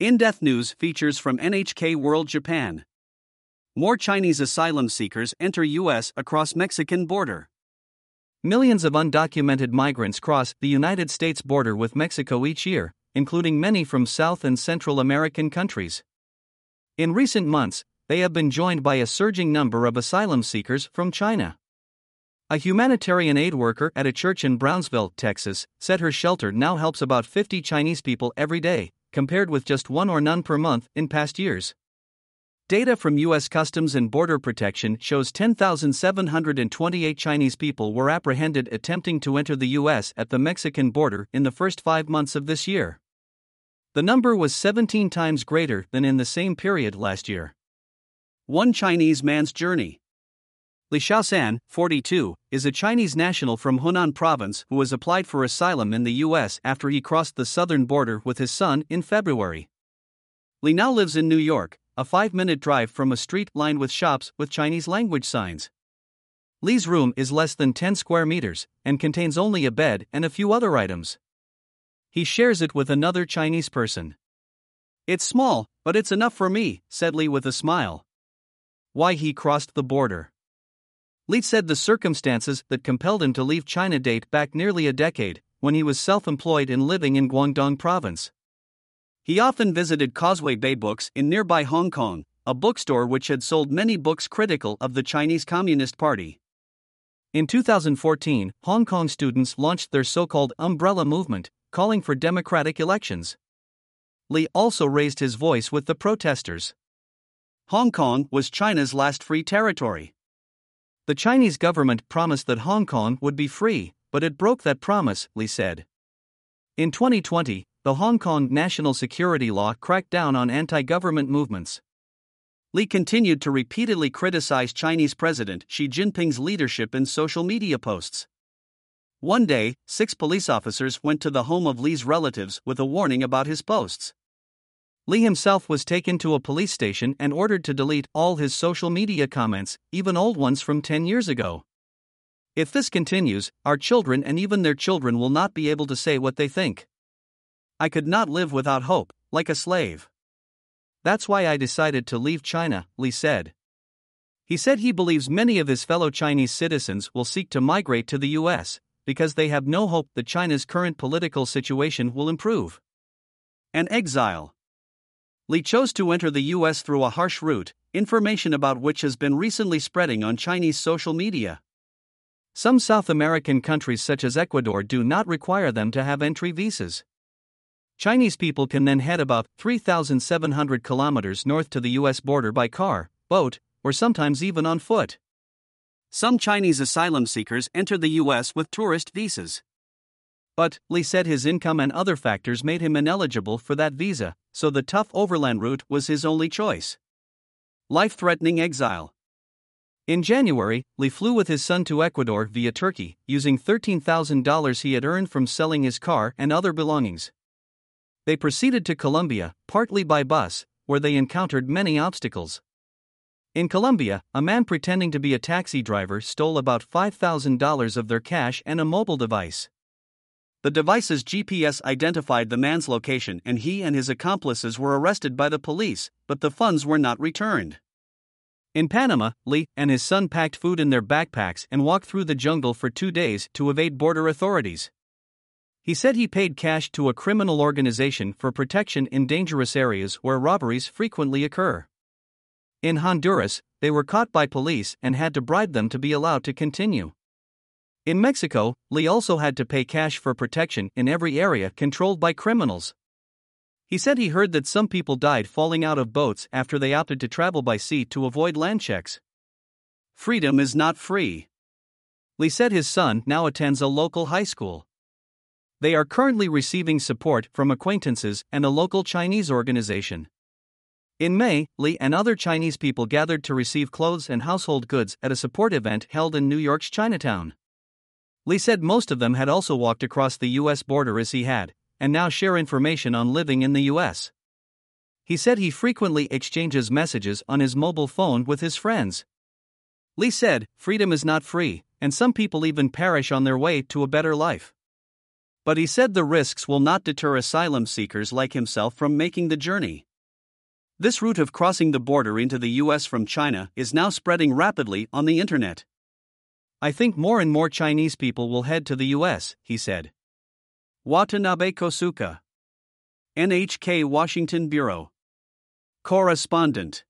In Depth News features from NHK World Japan. More Chinese asylum seekers enter U.S. across Mexican border. Millions of undocumented migrants cross the United States border with Mexico each year, including many from South and Central American countries. In recent months, they have been joined by a surging number of asylum seekers from China. A humanitarian aid worker at a church in Brownsville, Texas, said her shelter now helps about 50 Chinese people every day, compared with just one or none per month in past years. Data from U.S. Customs and Border Protection shows 10,728 Chinese people were apprehended attempting to enter the U.S. at the Mexican border in the first five months of this year. The number was 17 times greater than in the same period last year. One Chinese man's journey. Li Xiaosan, 42, is a Chinese national from Hunan province who has applied for asylum in the U.S. after he crossed the southern border with his son in February. Li now lives in New York, a five minute drive from a street lined with shops with Chinese language signs. Li's room is less than 10 square meters and contains only a bed and a few other items. He shares it with another Chinese person. It's small, but it's enough for me, said Li with a smile. Why he crossed the border. Li said the circumstances that compelled him to leave China date back nearly a decade, when he was self employed and living in Guangdong province. He often visited Causeway Bay Books in nearby Hong Kong, a bookstore which had sold many books critical of the Chinese Communist Party. In 2014, Hong Kong students launched their so called umbrella movement, calling for democratic elections. Li also raised his voice with the protesters. Hong Kong was China's last free territory. The Chinese government promised that Hong Kong would be free, but it broke that promise, Li said. In 2020, the Hong Kong national security law cracked down on anti government movements. Li continued to repeatedly criticize Chinese President Xi Jinping's leadership in social media posts. One day, six police officers went to the home of Li's relatives with a warning about his posts. Li himself was taken to a police station and ordered to delete all his social media comments, even old ones from 10 years ago. If this continues, our children and even their children will not be able to say what they think. I could not live without hope, like a slave. That's why I decided to leave China, Li said. He said he believes many of his fellow Chinese citizens will seek to migrate to the US because they have no hope that China's current political situation will improve. An exile. Li chose to enter the US through a harsh route, information about which has been recently spreading on Chinese social media. Some South American countries, such as Ecuador, do not require them to have entry visas. Chinese people can then head about 3,700 kilometers north to the US border by car, boat, or sometimes even on foot. Some Chinese asylum seekers enter the US with tourist visas. But, Li said his income and other factors made him ineligible for that visa, so the tough overland route was his only choice. Life threatening exile. In January, Li flew with his son to Ecuador via Turkey, using $13,000 he had earned from selling his car and other belongings. They proceeded to Colombia, partly by bus, where they encountered many obstacles. In Colombia, a man pretending to be a taxi driver stole about $5,000 of their cash and a mobile device. The device's GPS identified the man's location and he and his accomplices were arrested by the police, but the funds were not returned. In Panama, Li and his son packed food in their backpacks and walked through the jungle for two days to evade border authorities. He said he paid cash to a criminal organization for protection in dangerous areas where robberies frequently occur. In Honduras, they were caught by police and had to bribe them to be allowed to continue. In Mexico, Li also had to pay cash for protection in every area controlled by criminals. He said he heard that some people died falling out of boats after they opted to travel by sea to avoid land checks. Freedom is not free. Li said his son now attends a local high school. They are currently receiving support from acquaintances and a local Chinese organization. In May, Li and other Chinese people gathered to receive clothes and household goods at a support event held in New York's Chinatown. Li said most of them had also walked across the U.S. border as he had, and now share information on living in the U.S. He said he frequently exchanges messages on his mobile phone with his friends. Li said, Freedom is not free, and some people even perish on their way to a better life. But he said the risks will not deter asylum seekers like himself from making the journey. This route of crossing the border into the US from China is now spreading rapidly on the internet. I think more and more Chinese people will head to the US, he said. Watanabe Kosuke. NHK Washington Bureau. Correspondent.